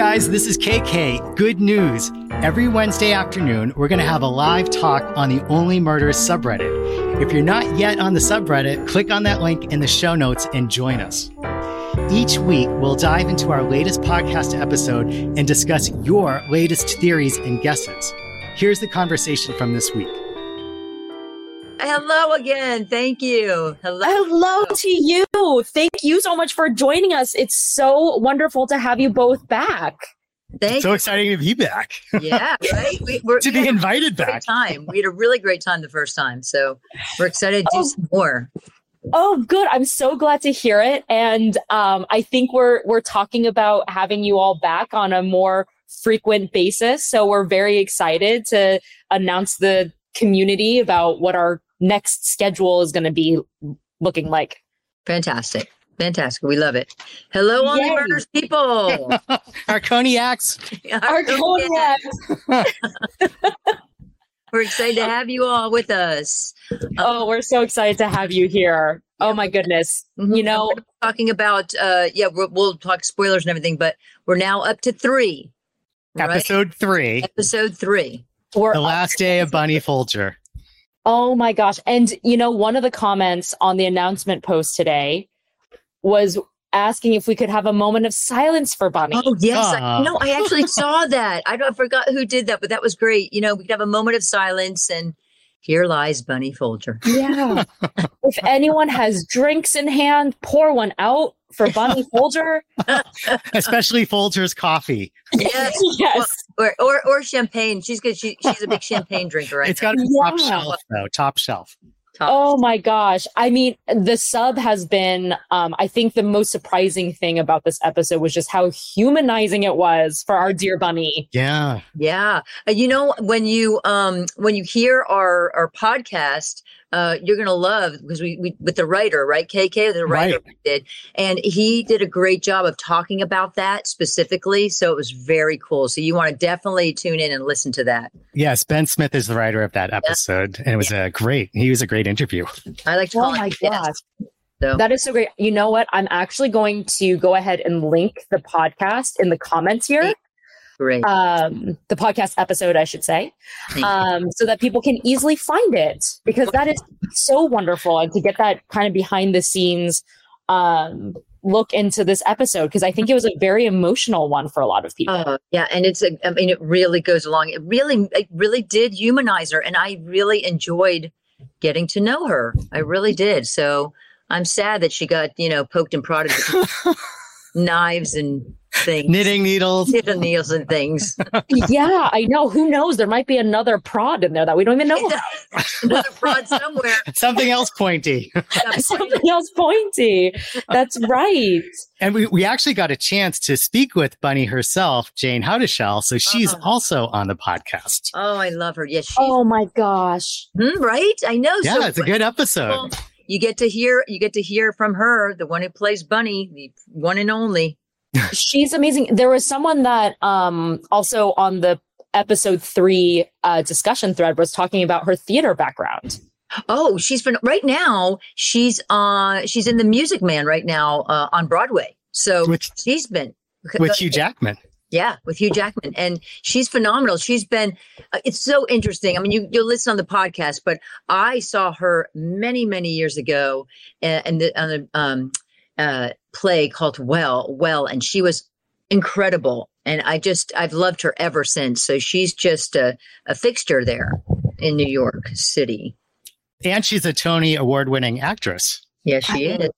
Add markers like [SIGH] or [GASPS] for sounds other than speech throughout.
Guys, this is KK. Good news. Every Wednesday afternoon, we're going to have a live talk on the Only Murders subreddit. If you're not yet on the subreddit, click on that link in the show notes and join us. Each week, we'll dive into our latest podcast episode and discuss your latest theories and guesses. Here's the conversation from this week. Hello again. Thank you. Hello. Hello to you. Thank you so much for joining us. It's so wonderful to have you both back. Thank so exciting to be back. yeah, right. [LAUGHS] We, we're, to be invited back. Time. We had a really great time the first time, so we're excited to do oh. some more. Oh, good. I'm so glad to hear it. And um, I think we're we're talking about having you all back on a more frequent basis. So we're very excited to announce the community about what our next schedule is going to be looking like. Fantastic. Fantastic. We love it. Hello, Only Yay. Murders people. [LAUGHS] Our cognacs. Our cognacs. [LAUGHS] we're excited to have you all with us. Oh, we're so excited to have you here. Oh my goodness. Mm-hmm. You know, talking about, uh, yeah, we'll, we'll, talk spoilers and everything, but we're now up to three. Episode right? three. Episode three. We're the last day of Bunny Folger. Oh my gosh. And, you know, one of the comments on the announcement post today was asking if we could have a moment of silence for Bunny. Oh, yes. I, ah. no, I actually [LAUGHS] saw that. I, I forgot who did that, but that was great. You know, we could have a moment of silence and here lies Bunny Folger. Yeah. [LAUGHS] if anyone has drinks in hand, pour one out for Bunny [LAUGHS] Folger. Especially Folger's coffee. Yes. yes. Or, or, or champagne. She's good. She, she's a big champagne [LAUGHS] drinker, right? It's got to be yeah. top shelf, though. Top shelf. Oh my gosh. I mean, the sub has been, um, I think the most surprising thing about this episode was just how humanizing it was for our dear bunny. Yeah. Yeah. Uh, you know, when you, um, when you hear our, our podcast, uh, you're going to love because we, we, with the writer, right? KK, the writer right. did, and he did a great job of talking about that specifically. So it was very cool. So you want to definitely tune in and listen to that. Yes. Ben Smith is the writer of that episode. Yeah. And it was a great, he was a great interview. I like to oh my gosh. So. That is so great. You know what? I'm actually going to go ahead and link the podcast in the comments here. Great. Um, the podcast episode, I should say, um, so that people can easily find it because that is so wonderful. And to get that kind of behind the scenes um, look into this episode because I think it was a very emotional one for a lot of people. Uh, yeah, and it's a, I mean, it really goes along. It really, it really did humanize her, and I really enjoyed getting to know her. I really did. So I'm sad that she got you know poked and prodded. with [LAUGHS] knives and things. Knitting needles. Knitting needles and things. [LAUGHS] yeah, I know. Who knows? There might be another prod in there that we don't even know about. [LAUGHS] another prod somewhere. [LAUGHS] Something else pointy. Something else pointy. That's right. And we, we actually got a chance to speak with Bunny herself, Jane Houdyshell. So she's uh-huh. also on the podcast. Oh, I love her. Yes. oh my gosh. Hmm, right? I know. Yeah, so, it's a good episode you get to hear you get to hear from her, the one who plays Bunny, the one and only. She's amazing. There was someone that um also on the episode three uh, discussion thread was talking about her theater background. Oh, she's been right now. She's uh she's in the Music Man right now uh, on Broadway. So with, she's been with Hugh Jackman. Yeah, with Hugh Jackman, and she's phenomenal. She's been. Uh, it's so interesting. I mean, you you'll listen on the podcast, but I saw her many many years ago, and, in the on a um, uh, play called Well Well, and she was incredible. And I just I've loved her ever since. So she's just a, a fixture there in New York City. And she's a Tony Award winning actress. Yeah, she I is.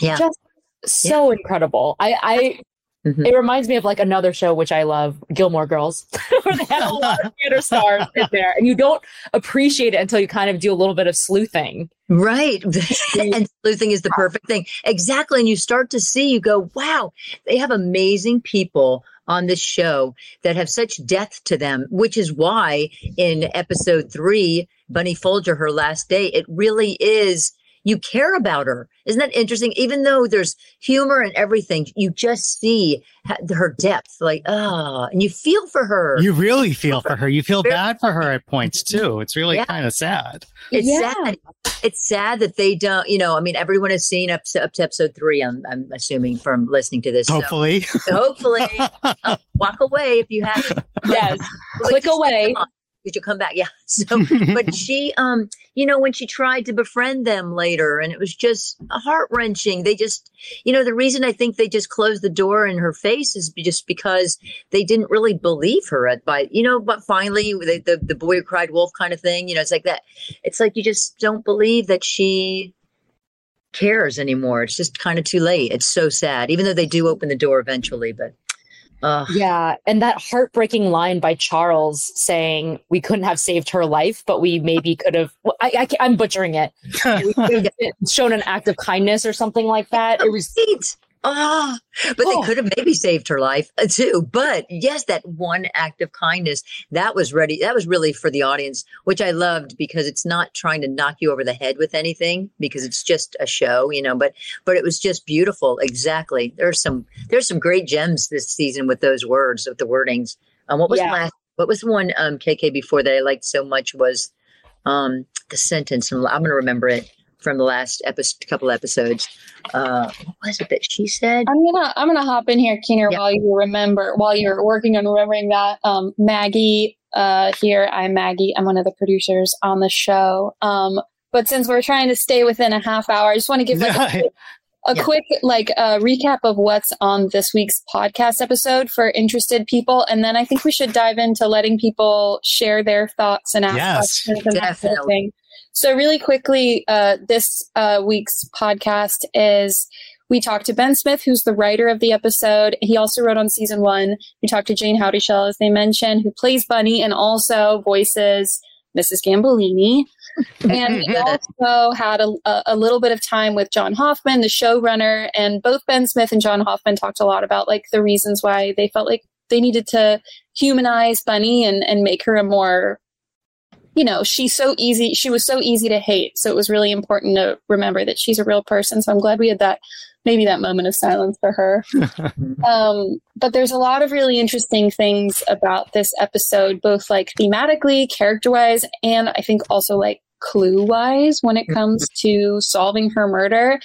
Yeah. Just so yeah. incredible. I, I Mm-hmm. It reminds me of like another show which I love, Gilmore Girls, [LAUGHS] where they have a lot of theater stars in [LAUGHS] there, and you don't appreciate it until you kind of do a little bit of sleuthing. Right, [LAUGHS] and sleuthing is the perfect thing. Exactly, and you start to see, you go, wow, they have amazing people on this show that have such depth to them, which is why in episode three, Bunny Folger, her last day, it really is you care about her. Isn't that interesting? Even though there's humor and everything, you just see her depth, like, ah, oh, and you feel for her. You really feel for her. You feel bad for her at points too. It's really yeah. kind of sad. It's yeah. sad. It's sad that they don't, you know, I mean, everyone has seen up to, up to episode three, I'm, I'm assuming from listening to this. Hopefully. So, hopefully. uh, [LAUGHS] walk away if you haven't. Yes. Click away did you come back? [LAUGHS] Yeah. So, but [LAUGHS] she, um, you know, when she tried to befriend them later, and it was just heart wrenching. They just, you know, the reason I think they just closed the door in her face is just because they didn't really believe her at by, you know, but finally the, the the boy who cried wolf kind of thing. You know, it's like that. It's like you just don't believe that she cares anymore. It's just kind of too late. It's so sad, even though they do open the door eventually, but Ugh. Yeah. And that heartbreaking line by Charles saying we couldn't have saved her life, but we maybe [LAUGHS] could have, well, I, I, am butchering it. [LAUGHS] shown an act of kindness or something like that. It was. Ah, oh, but oh. they could have maybe saved her life uh, too. But yes, that one act of kindness that was ready. That was really for the audience, which I loved because it's not trying to knock you over the head with anything because it's just a show, you know. But but it was just beautiful. Exactly. There's some there's some great gems this season with those words with the wordings. Um, what was yeah. the last? What was the one um KK before that I liked so much was um the sentence. I'm going to remember it from the last episode, couple episodes. Uh, what was it that she said? I'm gonna I'm gonna hop in here, Keener, while you remember while you're working on remembering that. Um, Maggie, uh, here I'm Maggie. I'm one of the producers on the show. Um, but since we're trying to stay within a half hour, I just want to give like a, a [LAUGHS] yeah. quick like uh, recap of what's on this week's podcast episode for interested people, and then I think we should dive into letting people share their thoughts and ask yes, questions and that sort of thing. So, really quickly, uh, this uh, week's podcast is we talked to Ben Smith, who's the writer of the episode. He also wrote on season one. We talked to Jane Houdyshell, as they mentioned, who plays Bunny and also voices Mrs. Gambolini. [LAUGHS] and we also had a, a, little bit of time with John Hoffman, the showrunner, and both Ben Smith and John Hoffman talked a lot about like the reasons why they felt like they needed to humanize Bunny and, and make her a more you know, she's so easy. She was so easy to hate. So it was really important to remember that she's a real person. So I'm glad we had that, maybe that moment of silence for her. [LAUGHS] um, but there's a lot of really interesting things about this episode, both like thematically, character wise, and I think also like clue wise when it comes to solving her murder.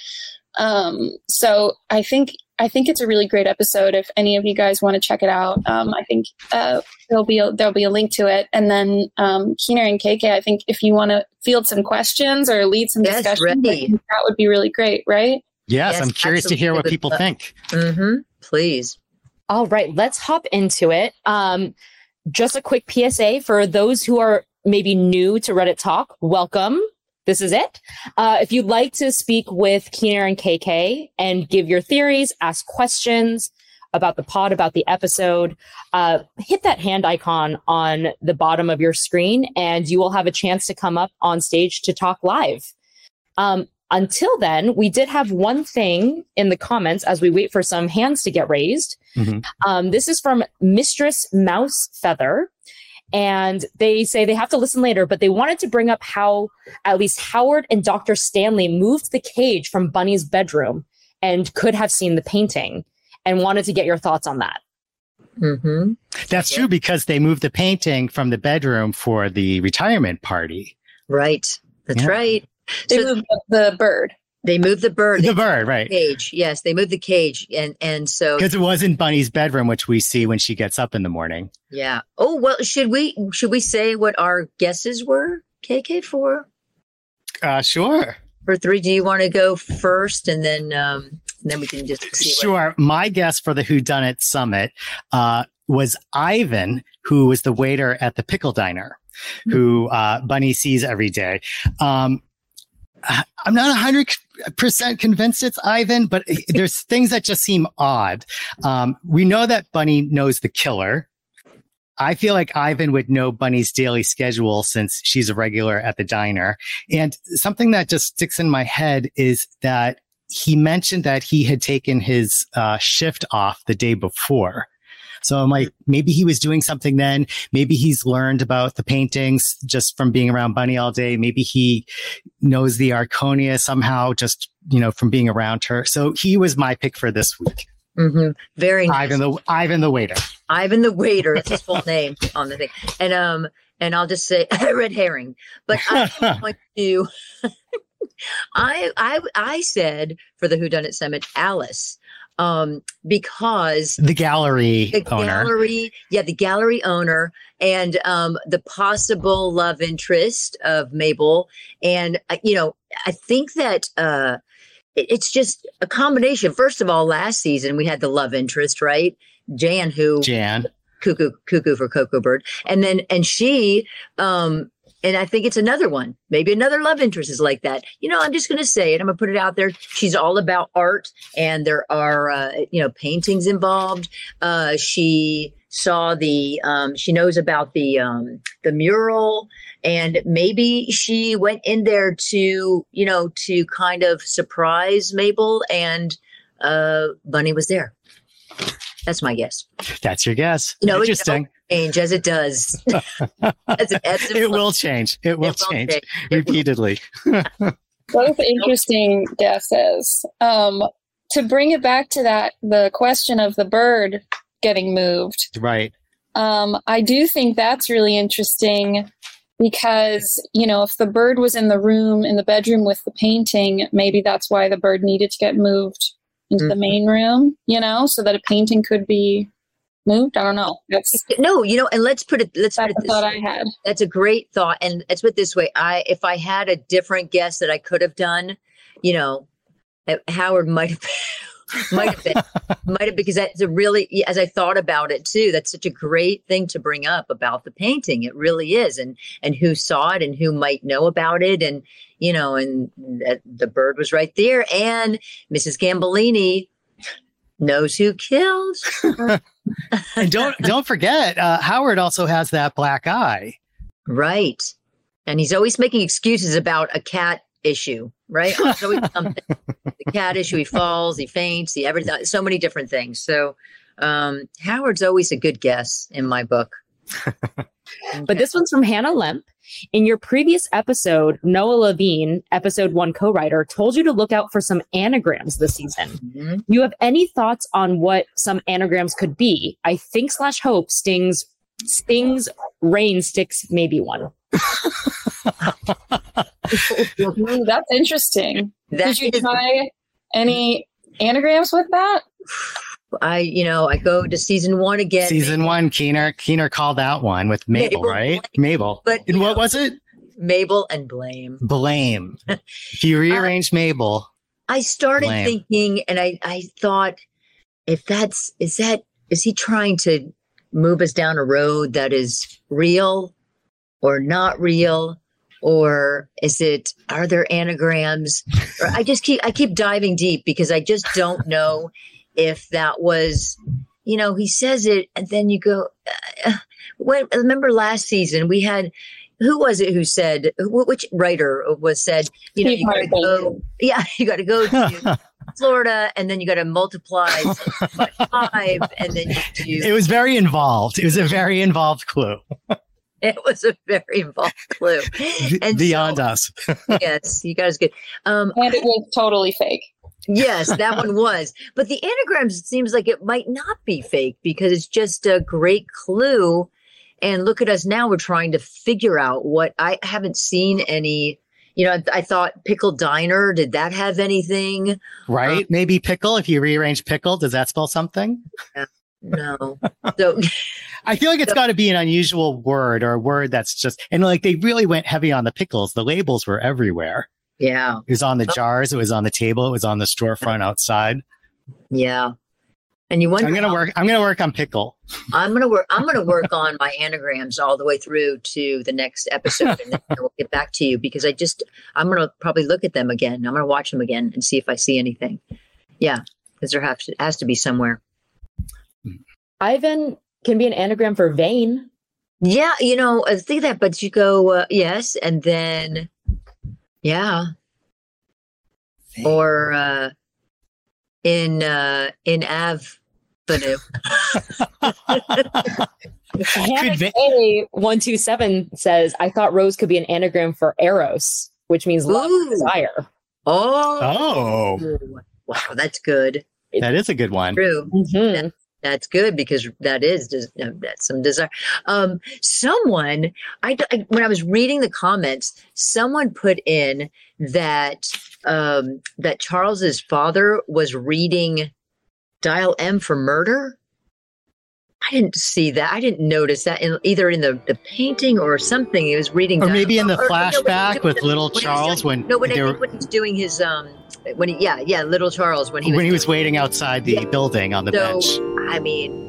Um, so I think I think it's a really great episode. If any of you guys want to check it out, um, I think uh, there'll be a, there'll be a link to it. And then um, Keener and KK, I think if you want to field some questions or lead some yes, discussion, that would be really great, right? Yes, yes I'm curious to hear what people think. Mm-hmm. Please. All right, let's hop into it. Um, just a quick PSA for those who are maybe new to Reddit Talk. Welcome this is it. Uh, if you'd like to speak with Keener and KK and give your theories, ask questions about the pod, about the episode, uh, hit that hand icon on the bottom of your screen and you will have a chance to come up on stage to talk live. Um, until then, we did have one thing in the comments as we wait for some hands to get raised. Mm-hmm. Um, this is from Mistress Mouse Feather. And they say they have to listen later, but they wanted to bring up how at least Howard and Dr. Stanley moved the cage from Bunny's bedroom and could have seen the painting and wanted to get your thoughts on that. Mm-hmm. That's yeah. true because they moved the painting from the bedroom for the retirement party. Right. That's yeah. right. They so moved the bird. They moved the bird. The bird, right? Cage. Yes, they moved the cage, and and so because it was in Bunny's bedroom, which we see when she gets up in the morning. Yeah. Oh well, should we should we say what our guesses were? KK four. Uh, sure. For three, do you want to go first, and then um, and then we can just sure. What- My guess for the Who Done It Summit uh, was Ivan, who was the waiter at the pickle diner, who uh, Bunny sees every day. Um, I'm not 100% convinced it's Ivan, but [LAUGHS] there's things that just seem odd. Um, we know that Bunny knows the killer. I feel like Ivan would know Bunny's daily schedule since she's a regular at the diner. And something that just sticks in my head is that he mentioned that he had taken his uh, shift off the day before. So I'm like, maybe he was doing something then. Maybe he's learned about the paintings just from being around Bunny all day. Maybe he knows the Arconia somehow just, you know, from being around her. So he was my pick for this week. Mm-hmm. Very nice. Ivan the Ivan the waiter. Ivan the waiter. That's his full name on the thing. And um, and I'll just say [LAUGHS] red herring. But I'm going [LAUGHS] to. [LAUGHS] I I I said for the Who Done It Summit, Alice, um, because the gallery the owner. gallery, yeah, the gallery owner, and um, the possible love interest of Mabel, and uh, you know, I think that uh, it, it's just a combination. First of all, last season we had the love interest, right? Jan, who Jan, cuckoo cuckoo for cocoa bird and then and she um and I think it's another one. Maybe another love interest is like that. You know, I'm just going to say it. I'm going to put it out there. She's all about art, and there are uh, you know paintings involved. Uh, she saw the um, she knows about the um, the mural, and maybe she went in there to you know to kind of surprise Mabel, and uh, Bunny was there. That's my guess. That's your guess. You know, Interesting. Change as it does. [LAUGHS] as it, ebbs and it will change. It will It change change. It will. repeatedly. [LAUGHS] Both interesting guesses. Um, to bring it back to that, the question of the bird getting moved. Right. Um, I do think that's really interesting because, you know, if the bird was in the room, in the bedroom with the painting, maybe that's why the bird needed to get moved into the Mhm. main room, you know, so that a painting could be moved. I don't know. That's, No, you know, and let's put it. Let's put it this thought way. I had. That's a great thought, and let's put it this way. I, if I had a different guess that I could have done, you know, uh, Howard might have. [LAUGHS] might have been might have because that's a really as i thought about it too that's such a great thing to bring up about the painting it really is and and who saw it and who might know about it and you know and that the bird was right there and mrs gambolini knows who killed [LAUGHS] [LAUGHS] And don't don't forget, uh, Howard also has that black eye. Right. And he's always making excuses about a cat issue, right? There's always [LAUGHS] something. the cat issue, he falls, he faints, he everything, so many different things. So um, Howard's always a good guess in my book. But this one's from Hannah Lemp. In your previous episode, Noah Levine, episode one co writer, told you to look out for some anagrams this season. Mhm. You have any thoughts on what some anagrams could be? I think slash hope stings, stings, rain sticks, maybe one. That's interesting. That Did you is- try any anagrams with that? I, you know, I go to season one again. Season one, Keener Keener called that one with Mabel, Mabel, right? Mabel. But, and what know- was it? Mabel and Blame. Blame. if you rearrange Mabel, I started Blame. thinking, and I, I thought, if that's, is that, is he trying to move us down a road that is real or not real? Or is it, are there anagrams? Or I just keep, I keep diving deep because I just don't know [LAUGHS] if that was, you know, he says it and then you go, uh, when, remember last season we had, who was it who said, which writer was said, you know, Steve you gotta go, yeah, [LAUGHS] you got to go to [LAUGHS] Florida, and then you got to multiply [LAUGHS] by five, and then you it was very involved. It was a very involved clue It was a very involved clue. And beyond so- us. Yes, you guys good. Um, And it was totally fake. Yes, that one was. But the anagrams it seems like it might not be fake because it's just a great clue. And look at us now; we're trying to figure out what I haven't seen any. You know, I, I thought pickle diner. Did that have anything? Right? Um, maybe pickle. If you rearrange pickle, does that spell something? No. [LAUGHS] So I feel like it's got to be an unusual word or a word that's just, and like they really went heavy on the pickles. The labels were everywhere. Yeah, It was on the jars. It was on the table. It was on the storefront outside. yeah. And you wonder. I'm gonna work. I'm gonna work on pickle. I'm gonna work. I'm gonna work on my anagrams all the way through to the next episode, and then we'll get back to you because I just I'm gonna probably look at them again. I'm gonna watch them again and see if I see anything. Yeah, because there has to, has to be somewhere. Ivan can be an anagram for vain. Yeah, you know, I think that, but you go uh, yes, and then yeah, or uh, in uh, in Av Banu. [LAUGHS] Hannah A one two seven says, "I thought Rose could be an anagram for Eros, which means love Ooh. and desire." Oh, Oh, wow, that's good. that is a good one. True. Mhm. That's good because that is uh, that's some desire. Um, someone, I, I when I was reading the comments, someone put in that um, that Charles's father was reading Dial M for Murder. I didn't see that. I didn't notice that in either in the, the painting or something. He was reading, Or maybe in the or- or no, when he was flashback with little when Charles doing- when no, when, were- when he's doing his um when he yeah yeah little Charles when he was when he was waiting outside the Yeah. building on the So, bench. I mean,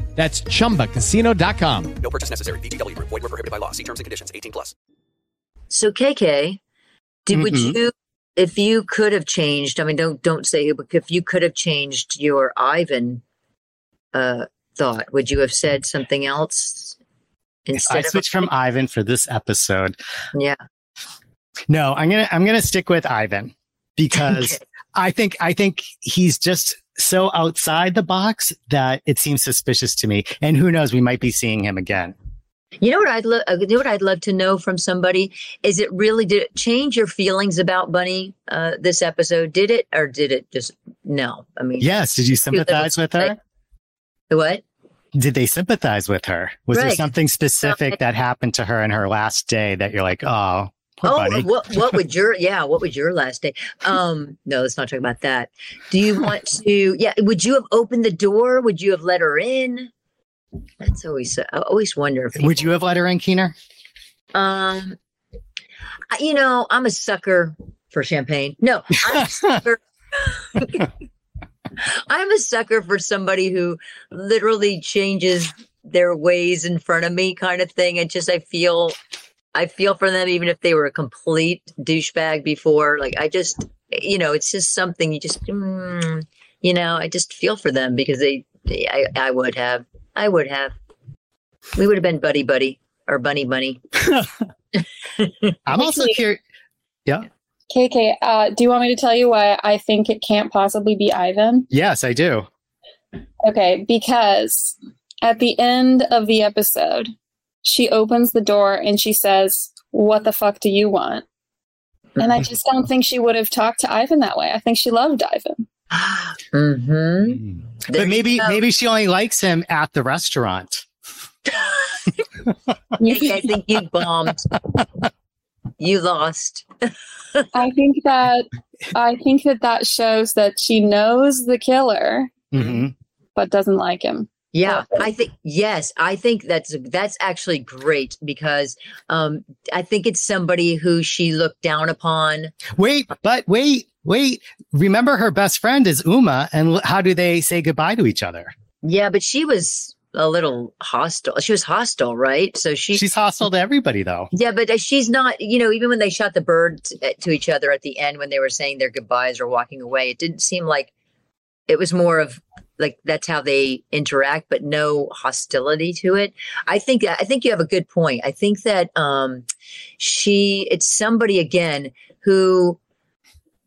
That's chumbacasino.com. No purchase necessary. VGW Group. Void were prohibited by law. See terms and conditions. 18 plus. so KK, did would Mhm. you if you could have changed? I mean, don't don't say who, but if you could have changed your Ivan uh, thought, would you have said something else instead I of switched from Ivan for this episode. yeah? No, I'm gonna I'm gonna stick with Ivan because Okay. I think I think he's just so outside the box that it seems suspicious to me. And who knows, we might be seeing him again. You know what I'd love. You know what I'd love to know from somebody is it really did it change your feelings about Bunny uh, this episode? Did it or did it just no? I mean, Yes, did you sympathize with her? what? Did they sympathize with her? Was there something specific that happened to her in her last day that you're like, oh, poor Oh, what what would your yeah? What would your last day? Um, no, let's not talk about that. Do you [LAUGHS] want to? Yeah, would you have opened the door? Would you have let her in? That's always I always wonder if Would you have let her in, Keener? um, I- you know, I'm a sucker for champagne. No, I'm a sucker. [LAUGHS] [LAUGHS] I'm a sucker for somebody who literally changes their ways in front of me, kind of thing. And just I feel, I feel for them, even if they were a complete douchebag before. Like I just, you know, it's just something you just, mm, you know, I just feel for them because they, they I, I would have, I would have, we would have been buddy buddy or bunny bunny. [LAUGHS] [LAUGHS] I'm also Actually- curious. Yeah. KK, uh, do you want me to tell you why I think it can't possibly be Ivan? Yes, I do. Okay, because at the end of the episode, she opens the door and she says, What the fuck do you want? And I just don't think she would have talked to Ivan that way. I think she loved Ivan. mm-hmm. But maybe maybe she only likes him at the restaurant. [LAUGHS] I think you bombed. You lost. I think that I think that that shows that she knows the killer hmm but doesn't like him. Yeah, I think yes, I think that's that's actually great because um I think it's somebody who she looked down upon. Wait, but wait, wait. Remember her best friend is Uma, and how do they say goodbye to each other? Yeah, but she was a little hostile. She was hostile, right? So she She's hostile to everybody, though. Yeah, but uh, she's not, you know, even when they shot the bird t- uh, to each other at the end when they were saying their goodbyes or walking away, it didn't seem like it was more of like that's how they interact, but no hostility to it. I think I think you have a good point. I think that um she it's somebody again who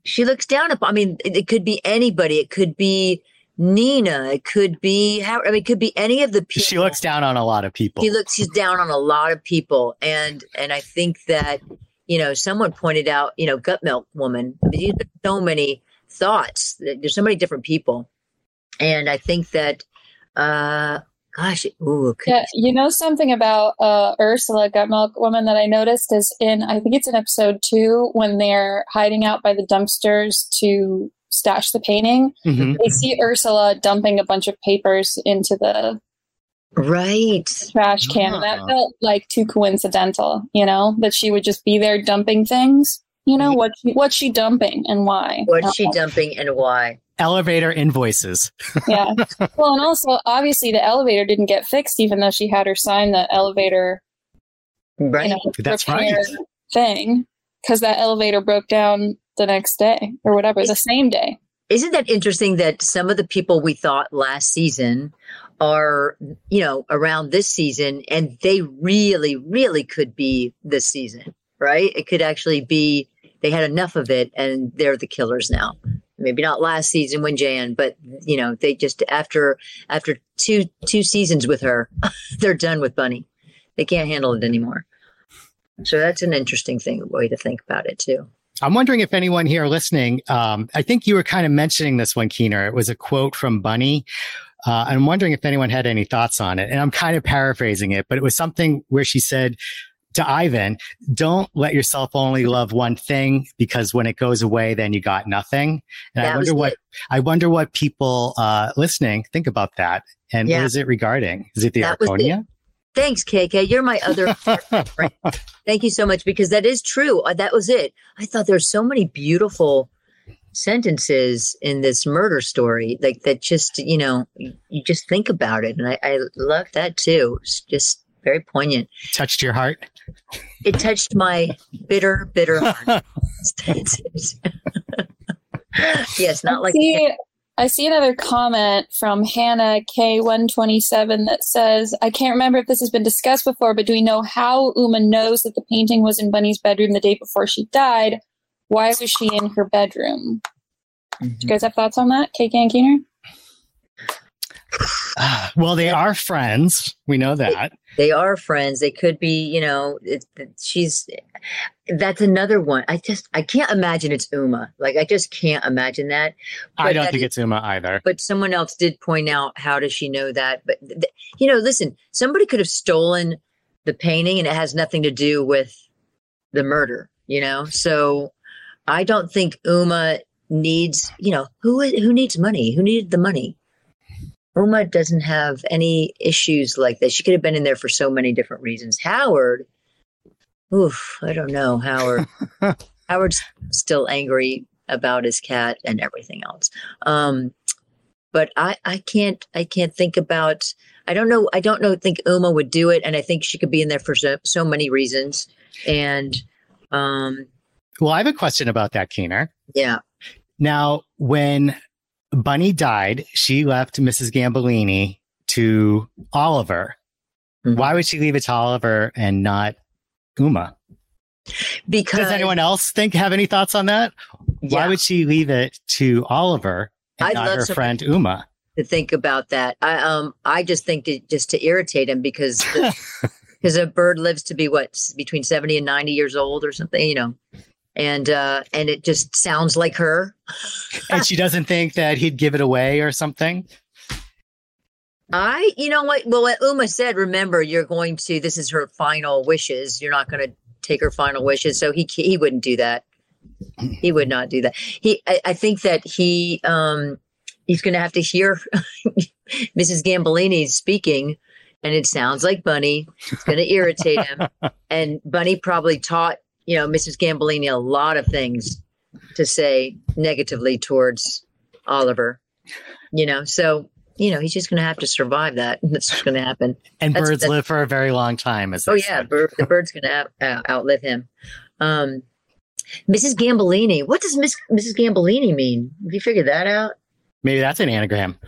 she looks down upon. I mean, it, it could be anybody. It could be Nina. It could be how I mean, it could be any of the people. She looks down on a lot of people. He looks she's down on a lot of people, and and I think that you know someone pointed out you know gut milk woman. There's so many thoughts. There's so many different people, and I think that, uh, gosh, ooh, Yeah, you know something about uh, Ursula Gutmilk woman that I noticed is in I think it's in episode two when they're hiding out by the dumpsters to stash the painting. Mhm. They see Ursula dumping a bunch of papers into the right. trash can. Ah. That felt like too coincidental, you know, that she would just be there dumping things. You know what? What's she dumping and why? What's she dumping and why? Elevator invoices. [LAUGHS] Yeah. well, and also obviously the elevator didn't get fixed, even though she had her sign the elevator Right. you know, That's repair right. thing because that elevator broke down the next day or whatever, the same day. Isn't that interesting that some of the people we thought last season are, you know, around this season and they really, really could be this season, right? It could actually be they had enough of it and they're the killers now. Maybe not last season when Jan, but you know, they just after after two two seasons with her, [LAUGHS] they're done with Bunny. They can't handle it anymore. So that's an interesting thing way to think about it too. I'm wondering if anyone here listening, um, I think you were kind of mentioning this one, Keener. It was a quote from Bunny. Uh, I'm wondering if anyone had any thoughts on it. And I'm kind of paraphrasing it, but it was something where she said to Ivan, don't let yourself only love one thing because when it goes away, then you got nothing. And I That was wonder what, it. I wonder what people, uh, listening think about that. And Yeah. what is it regarding? Is it the That. Arconia? Thanks, KK. You're my other [LAUGHS] friend. Thank you so much because that is true. Uh, That was it. I thought there's so many beautiful sentences in this murder story, like that. Just you know, you you just think about it, and I, I love that too. It's just very poignant. Touched your heart? It touched my bitter, bitter [LAUGHS] heart. [LAUGHS] yes, not I like see, I see another comment from Hannah K127 that says, I can't remember if this has been discussed before, but do we know how Uma knows that the painting was in Bunny's bedroom the day before she died? Why was she in her bedroom? Do you guys have thoughts on that, KK and Keener? Ah, well, they are friends. We know that. They are friends they could be you know it, it- she's that's another one i just i can't imagine it's uma like i just can't imagine that I don't that think is- it's Uma either. but someone else did point out how does she know that but th- you know listen somebody could have stolen the painting and it has nothing to do with the murder you know? So i don't think uma needs you know who who needs money? Who needed the money uma doesn't have any issues like that she could have been in there for so many different reasons. Howard oof i don't know howard. [LAUGHS] Howard's still angry about his cat and everything else. Um but I, I can't I can't think about I don't know I don't know think Uma would do it and I think she could be in there for so, so many reasons. And um Well, I have a question about that, Keener. yeah. Now, when Bunny died, she left Mrs. Gambolini to Oliver. Mhm. Why would she leave it to Oliver and not Uma? because Does anyone else think have any thoughts on that? Why would she leave it to Oliver and I'd not her friend Uma? to think about that I um I just think just to irritate him because [LAUGHS] because a bird lives to be what between 70 and 90 years old or something you know and uh and it just sounds like her and she doesn't think that he'd give it away or something. I, you know what? Well, what Uma said, remember, you're going to, this is her final wishes. You're not going to take her final wishes. So he, he wouldn't do that. He would not do that. He, I, I think that he, um, he's going to have to hear [LAUGHS] Mrs. Gambolini speaking and it sounds like Bunny. It's going to irritate him. [LAUGHS] and Bunny probably taught, you know, Mrs. Gambolini a lot of things to say negatively towards Oliver, you know, so you know, he's just going to have to survive that. That's just going to happen. And That's- birds that's- live for a very long time, as Oh yeah, bird, the bird's going to out, outlive him. Um, Mrs. Gambolini. What does Miss, Mrs. Gambolini mean? Have you figured that out? Maybe that's an anagram.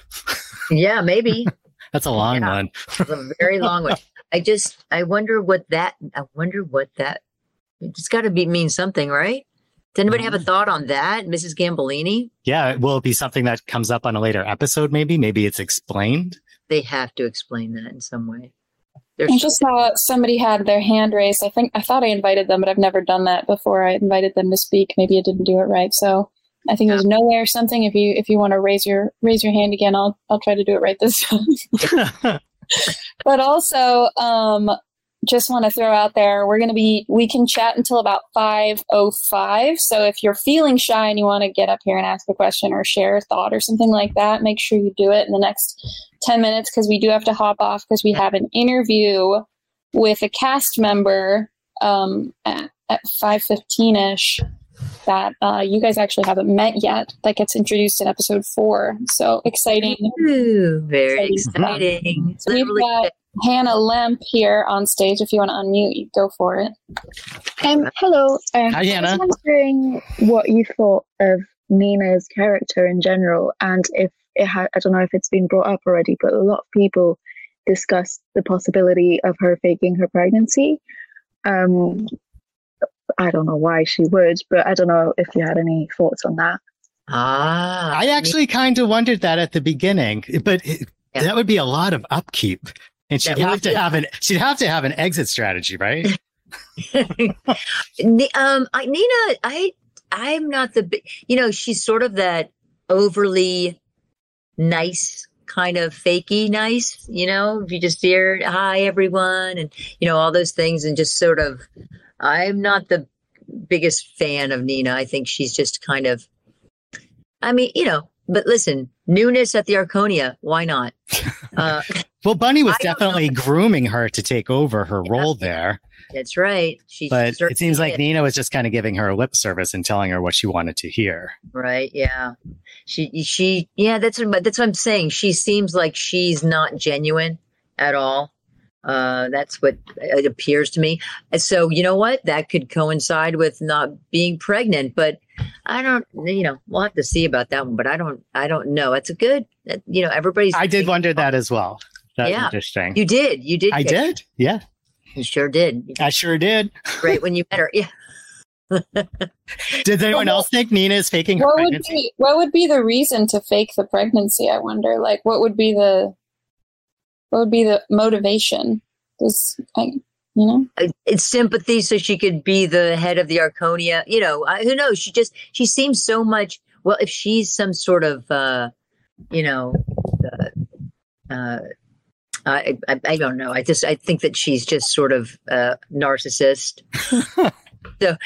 Yeah, maybe. [LAUGHS] That's a long Yeah. one. A very long one. I just, I wonder what that. I wonder what that. It's got to be mean something, right? Does anybody have a thought on that, Mrs. Gambolini? Yeah, will it be something that comes up on a later episode? Maybe, maybe it's explained. They have to explain that in some way. I just saw somebody had their hand raised. I think I thought I invited them, but I've never done that before. I invited them to speak. Maybe I didn't do it right. So I think it was nowhere or something. If you if you want to raise your raise your hand again, I'll I'll try to do it right this time. [LAUGHS] [LAUGHS] but also, um, just want to throw out there we're going to be we can chat until about 505 so if you're feeling shy and you want to get up here and ask a question or share a thought or something like that make sure you do it in the next 10 minutes because we do have to hop off because we have an interview with a cast member um, at, at 5.15ish that uh, you guys actually haven't met yet that gets introduced in episode four so exciting Ooh, very Exciting. exciting. so we've got Hannah Lemp here on stage. If you want to unmute, go for it. Um, hello. Um, Hi, I Hannah. was wondering what you thought of Nina's character in general, and if it had, I don't know if it's been brought up already, but a lot of people discussed the possibility of her faking her pregnancy. Um, I don't know why she would, but I don't know if you had any thoughts on that. Ah, I actually kind of wondered that at the beginning, but it, Yeah. that would be a lot of upkeep. And she'd Yeah, have to be- have an she'd have to have an exit strategy, right? [LAUGHS] Um, I, Nina, I, I'm not the, you know, she's sort of that overly nice kind of fakey nice, you know, if you just hear hi everyone and, you know, all those things and just sort of, I'm not the biggest fan of Nina. I think she's just kind of, I mean, you know, but listen, newness at the Arconia, why not? [LAUGHS] Uh, Well, Bunny was I definitely grooming her to take over her role there, that's right. She but it seems like. Nina was just kind of giving her a lip service and telling her what she wanted to hear. Right. Yeah. She, she, yeah, that's what, that's what I'm saying. She seems like she's not genuine at all. Uh, that's what it appears to me. And so, you know what? That could coincide with not being pregnant, but I don't, you know, we'll have to see about that one, but I don't, I don't know. It's a good, you know, everybody's. I did wonder that as well. That's Yeah. interesting. You did. You did. I get- did. Yeah, You sure did. I sure did. did Great when you met her. Yeah. [LAUGHS] Did anyone else think Nina is faking her What would be what would be the reason to fake the pregnancy? I wonder. Like, what would be the what would be the motivation? Does I, you know? uh, it's sympathy so she could be the head of the arconia you know I, who knows she just she seems so much well if she's some sort of uh you know uh, uh I, I i don't know i just i think that she's just sort of uh narcissist [LAUGHS] so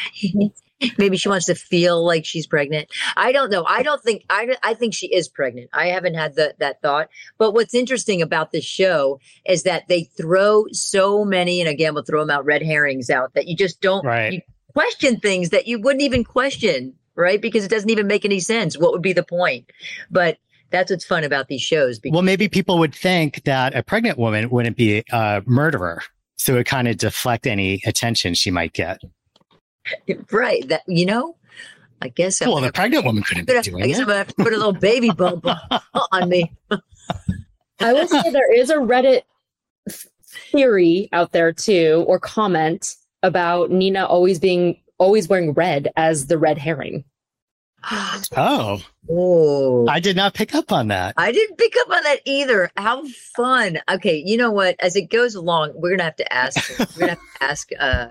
maybe she wants to feel like she's pregnant i don't know i don't think i i think she is pregnant i haven't had the, that thought but what's interesting about this show is that they throw so many, and again, we'll throw them out red herrings out that you just don't Right. you question things that you wouldn't even question, right? Because it doesn't even make any sense. What would be the point? But that's what's fun about these shows. Because, Well, maybe people would think that a pregnant woman wouldn't be a murderer. So it kind of deflect any attention she might get. Right? That you know, I guess. I'm Well, the gonna- pregnant woman couldn't be I doing guess I'm gonna have to put a little baby [LAUGHS] bump on- on me. I will say there is a Reddit theory out there too, or comment about Nina always being always wearing red as the red herring. [GASPS] Oh, oh, I did not pick up on that. I didn't pick up on that either. How fun. Okay, you know what? As it goes along, we're gonna have to ask we're gonna have to ask uh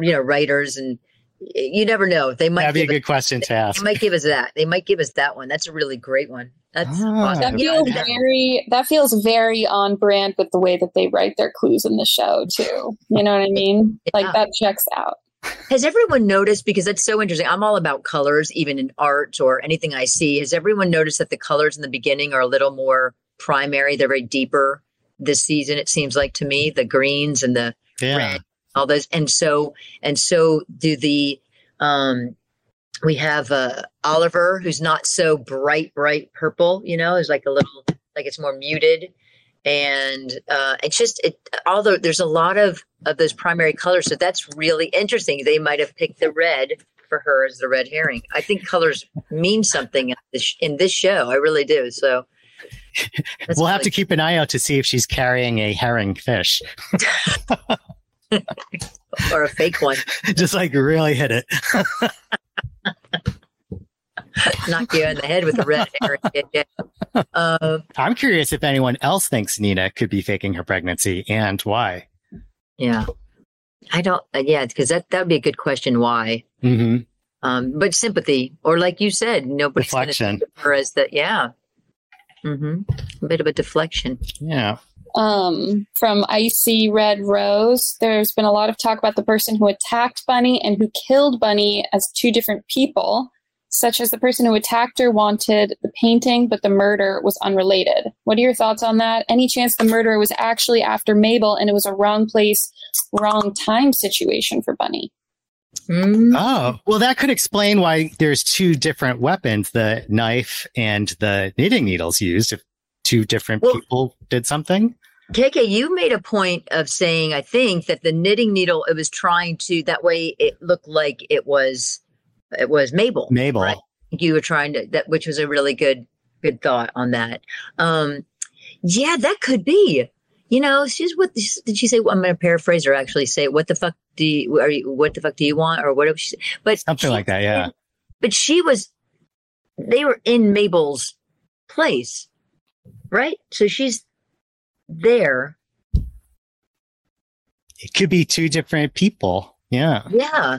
you know, writers and you never know. They might That'd be a give us, good question to ask. they might give us that. They might give us that one. That's a really great one. That's Ah. awesome. That feels that- very that feels very on brand with the way that they write their clues in the show too. You know what I mean? Like Yeah. that checks out. Has everyone noticed? Because that's so interesting. I'm all about colors, even in art or anything I see. Has everyone noticed that the colors in the beginning are a little more primary? They're very deeper this season. It seems like to me, the greens and the Yeah. red, all those, and so and so do the. um We have uh Oliver, who's not so bright, bright purple. You know, is like a little like it's more muted, and uh it's just it. Although there's a lot of of those primary colors, so that's really interesting. They might have picked the red for her as the red herring. I think colors mean something in this, in this show. I really do. So [LAUGHS] We'll have to keep an eye out to see if she's carrying a herring fish. [LAUGHS] or a fake one. [LAUGHS] Just like really hit it. [LAUGHS] knock you in the head with a red herring. Yeah, yeah. Um, I'm curious if anyone else thinks Nina could be faking her pregnancy and why. yeah. I don't. Uh, yeah, because that that would be a good question. Why? hmm Um, but sympathy, or like you said, nobody's think of her as the yeah. hmm A bit of a deflection. Yeah. Um, from Icy Red Rose. There's been a lot of talk about the person who attacked Bunny and who killed Bunny as two different people, such as the person who attacked her wanted the painting, but the murder was unrelated. What are your thoughts on that? Any chance the murder was actually after Mabel and it was a wrong place, wrong time situation for Bunny? Mm. Oh, well, that could explain why there's two different weapons, the knife and the knitting needles used if two different Well- people did something. KK, you made a point of saying, I think that the knitting needle, it was trying to, that way it looked like it was, it was Mabel. Mabel. right? You were trying to, that, which was a really good, good thought on that. Um, yeah, that could be. You know, she's what did she say? I'm going to paraphrase her. Actually, say, "What the fuck do you? Are you? What the fuck do you want?" Or what? She, but Something she- like that, yeah. But she was. They were in Mabel's place, right? So she's there. It could be two different people. Yeah. Yeah.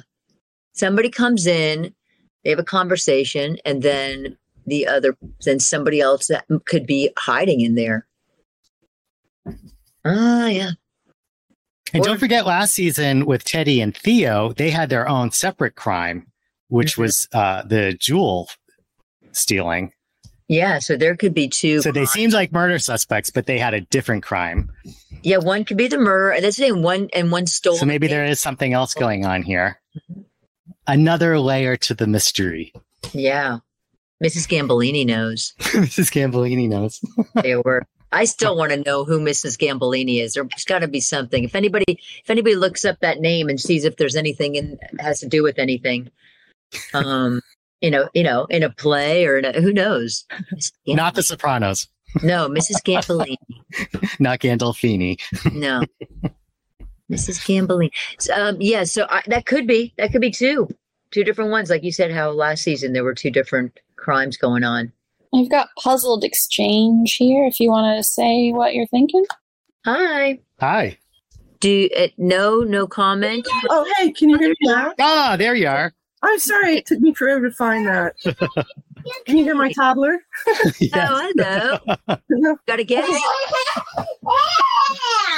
Somebody comes in, they have a conversation, and then the other, then somebody else that could be hiding in there. Ah, yeah. And Or- don't forget last season with Teddy and Theo, they had their own separate crime, which Mhm. was uh, the jewel stealing. Yeah. So there could be two. So they crimes. seemed like murder suspects, but they had a different crime. Yeah. One could be the murder. That's saying one and one stole. So maybe there is something else going on here. Another layer to the mystery. Yeah. Mrs. Gambolini knows. [LAUGHS] Mrs. Gambolini knows. [LAUGHS] They were. I still want to know who Mrs. Gambolini is. There's got to be something. If anybody, if anybody looks up that name and sees if there's anything and has to do with anything, um, you know, you know, in a play or in a, who knows? [LAUGHS] Not The Sopranos, no, Mrs. Gambolini. [LAUGHS] not Gandolfini. [LAUGHS] No, Mrs. Gambolini. So, um, yeah, so I, that could be that could be two, two different ones. Like you said, how last season there were two different crimes going on. I've got puzzled exchange here. If you want to say what you're thinking. Hi. Hi. Do uh, no no comment. Oh, hey, can you hear me now? Ah, there you are. I'm sorry, it took me forever to find that. [LAUGHS] Can you hear my toddler? [LAUGHS] Yes. Oh, [LAUGHS] hello. Gotta get it.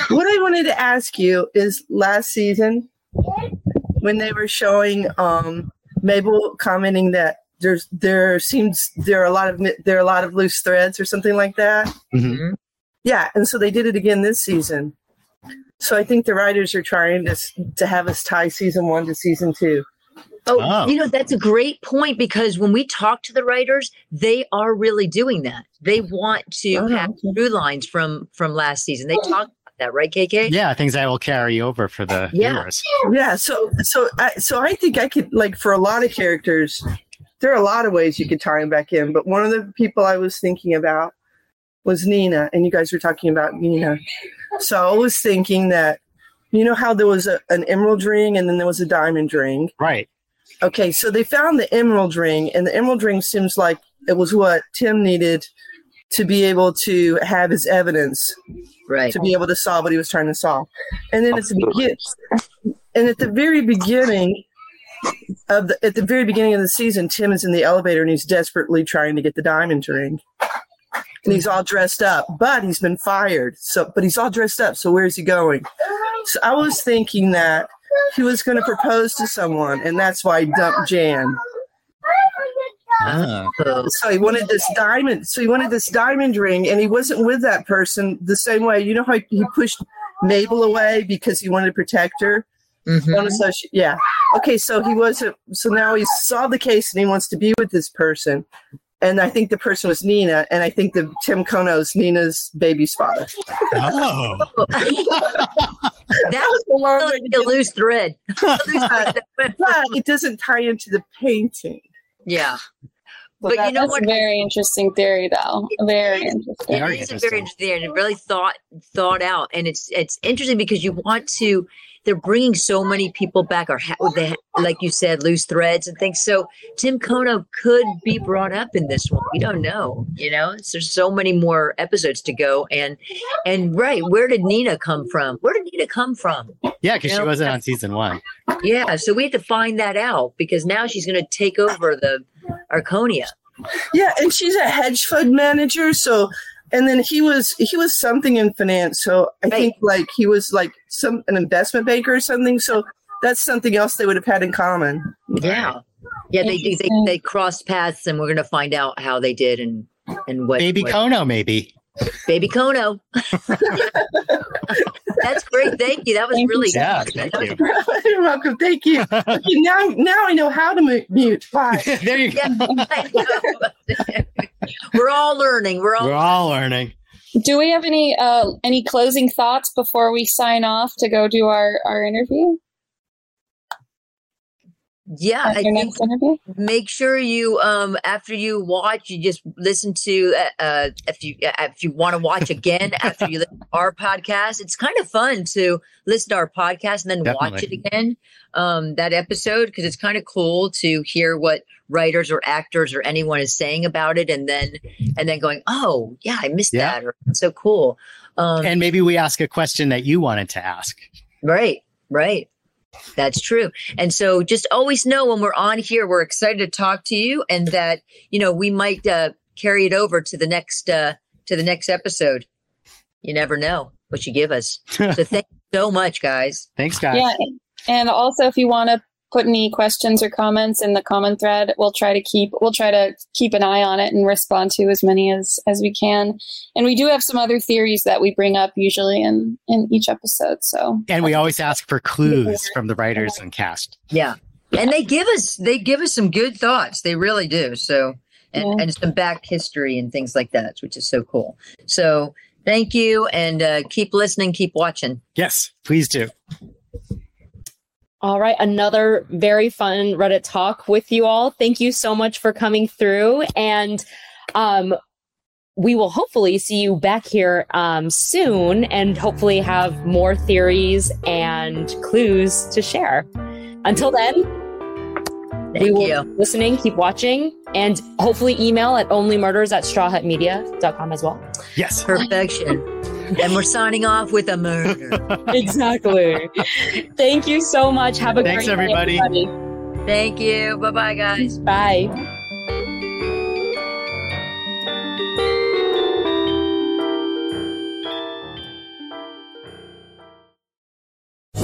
What I wanted to ask you is last season when they were showing um, Mabel commenting that there's there seems there are a lot of there are a lot of loose threads or something like that. Mhm. Yeah, and so they did it again this season. So I think the writers are trying to to have us tie season one to season two. Oh, Oh. you know, that's a great point because when we talk to the writers, they are really doing that. They want to Oh, have okay. through lines from from last season. They oh, talk about that, right, KK? Yeah, things that will carry over for the Yeah. viewers. Yeah, so so I so I think I could like for a lot of characters, there are a lot of ways you could tie them back in. But one of the people I was thinking about was Nina, and you guys were talking about Nina. So I was thinking that you know how there was a, an emerald ring and then there was a diamond ring. Right. Okay, so they found the emerald ring, and the emerald ring seems like it was what Tim needed to be able to have his evidence Right. to be able to solve what he was trying to solve. And then at the begin, and at the very beginning of the at the very beginning of the season, Tim is in the elevator and he's desperately trying to get the diamond ring. And he's all dressed up, but he's been fired. So, but he's all dressed up. So where's he going? So I was thinking that he was going to propose to someone, and that's why he dumped Jan. Ah. So, So he wanted this diamond. So he wanted this diamond ring, and he wasn't with that person the same way. You know how he pushed Mabel away because he wanted to protect her. mhm. Don't associate- yeah. Okay. So he wasn't. So now he solved the case, and he wants to be with this person. And I think the person was Nina, and I think the Tim Kono's Nina's baby's father. Oh. [LAUGHS] that was a long way to a loose thread. [LAUGHS] but it doesn't tie into the painting. yeah. So But that- you know That's what? a very interesting theory, though. Very interesting. Very it is a very interesting theory, and really thought thought out and it's it's interesting because you want to they're bringing so many people back or ha- they ha- like you said loose threads and things so tim kono could be brought up in this one we don't know you know It's- there's so many more episodes to go and and right where did nina come from where did nina come from Yeah, because You she wasn't on season one. Yeah, so we had to find that out because now she's going to take over the Arconia. Yeah, and she's a hedge fund manager. So, and then he was he was something in finance. So I Right. think like he was like some an investment banker or something. So that's something else they would have had in common. Yeah, yeah, they they, they, crossed paths, and we're going to find out how they did and and what Baby what- Kono, maybe. Baby Kono. That's great. Thank you. That was Thank you really so Yeah, good. thank was you. [LAUGHS] You're welcome. Thank you. [LAUGHS] Okay, now now I know how to mute. Bye. [LAUGHS] there you go. Yeah, we're all learning. We're all We're all learning. Do we have any uh any closing thoughts before we sign off to go do our our interview? Yeah. I think interview? make sure you um after you watch you just listen to uh, uh if you uh, if you want to watch again after you listen to our podcast it's kind of fun to listen to our podcast and then watch it again um that episode because it's kind of cool to hear what writers or actors or anyone is saying about it and then and then going oh yeah i missed Yeah. that or it's so cool um And maybe we ask a question that you wanted to ask. Right, right. That's true. And so just always know when we're on here, we're excited to talk to you and that, you know, we might uh, carry it over to the next uh, to the next episode. You never know what you give us. [LAUGHS] So thank you so much, guys. Thanks, guys. Yeah, and also if you want to put any questions or comments in the comment thread, we'll try to keep we'll try to keep an eye on it and respond to as many as as we can. And we do have some other theories that we bring up usually in in each episode. So And we always ask for clues from the writers and cast. Yeah. And they give us they give us some good thoughts. They really do. So and, Yeah. and some back history and things like that, which is so cool. So thank you and uh, keep listening, keep watching. Yes, please do. All right, another very fun Reddit talk with you all. Thank you so much for coming through, and um, we will hopefully see you back here um, soon, and hopefully have more theories and clues to share. Until then, we Thank will you. keep listening, keep watching, and hopefully email at onlymurders at strawhutmedia.com as well. Yes. Perfection. And we're signing off with a murder. [LAUGHS] exactly. Thank you so much. Have a Thanks, great day, everybody. everybody. Thank you. Bye bye, guys. Bye.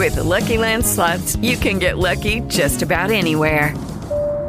With the Lucky Land slots, you can get lucky just about anywhere.